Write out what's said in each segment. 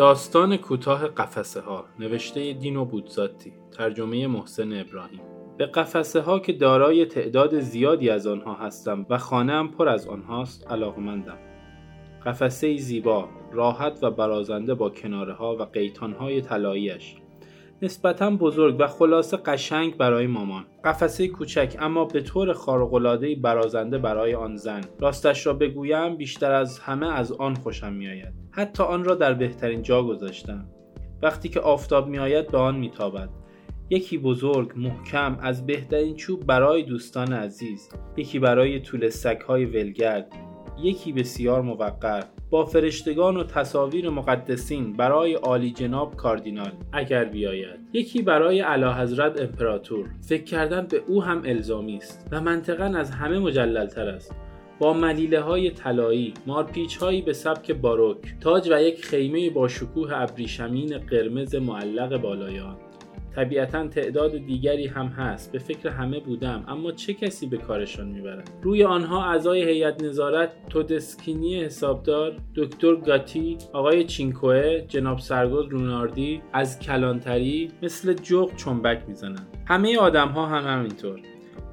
داستان کوتاه قفسه ها نوشته دینو بودزاتی ترجمه محسن ابراهیم. به قفسه ها که دارای تعداد زیادی از آنها هستم و خانه پر از آنهاست علاقمندم. قفسه زیبا راحت و برازنده با کناره ها و قیتان های طلاییش نسبتا بزرگ و خلاصه قشنگ برای مامان. قفسه کوچک اما به طور خارق‌العاده‌ای برازنده برای آن زن. راستش را بگویم بیشتر از همه از آن خوشم میآید. حتی آن را در بهترین جا گذاشتم. وقتی که آفتاب میآید به آن میتابد. یکی بزرگ محکم از بهترین چوب برای دوستان عزیز. یکی برای طول سگهای ولگرد. یکی بسیار موقر با فرشتگان و تصاویر مقدسین برای عالی جناب کاردینال اگر بیاید. یکی برای اعلی حضرت امپراتور. فکر کردن به او هم الزامی است و منطقا از همه مجللتر است. با ملیله های طلایی، مارپیچ هایی به سبک باروک، تاج و یک خیمه با شکوه ابریشمین قرمز معلق بالای آن. طبیعتا تعداد دیگری هم هست. به فکر همه بودم اما چه کسی به کارشان می‌برد؟ روی آنها اعضای هیئت نظارت تودسکینی حسابدار دکتر گاتی آقای چینکوه جناب سرگوز روناردی از کلانتری مثل جغ چنبک می‌زنند. همه آدم ها هم همینطور.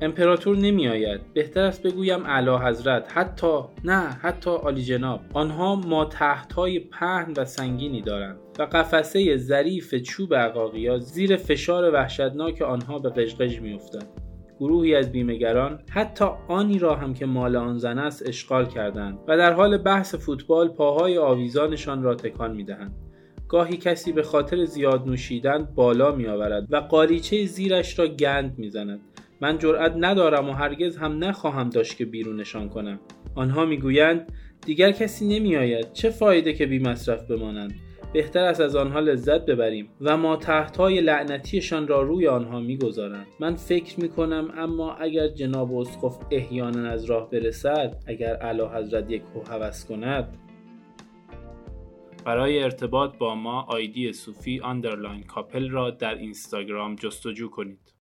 امپراتور نمی آید بهتر است بگویم اعلی حضرت حتی نه حتی عالی جناب. آنها ما تحت های پهن و سنگینی دارند و قفسه ظریف چوب عقاقیا زیر فشار وحشتناک آنها به قشقش میافتد. گروهی از بیمهگران حتی آنی را هم که مال آن زن است اشغال کردند و در حال بحث فوتبال پاهای آویزانشان را تکان می‌دهند. گاهی کسی به خاطر زیاد نوشیدن بالا می آورد و قاریچه زیرش را گند می زند من جرأت ندارم و هرگز هم نخواهم داشت که بیرونشان کنم. آنها می‌گویند دیگر کسی نمیآید. چه فایده که بی مصرف بمانند؟ بهتر است از آنها لذت ببریم. و ما تحتهای لعنتیشان را روی آنها می‌گذارند. من فکر می‌کنم اما اگر جناب اسقف احیانا از راه برسد اگر اعلی حضرت یک هو هوس کند. برای ارتباط با ما ID صوفی underline کاپل را در اینستاگرام جستجو کنید.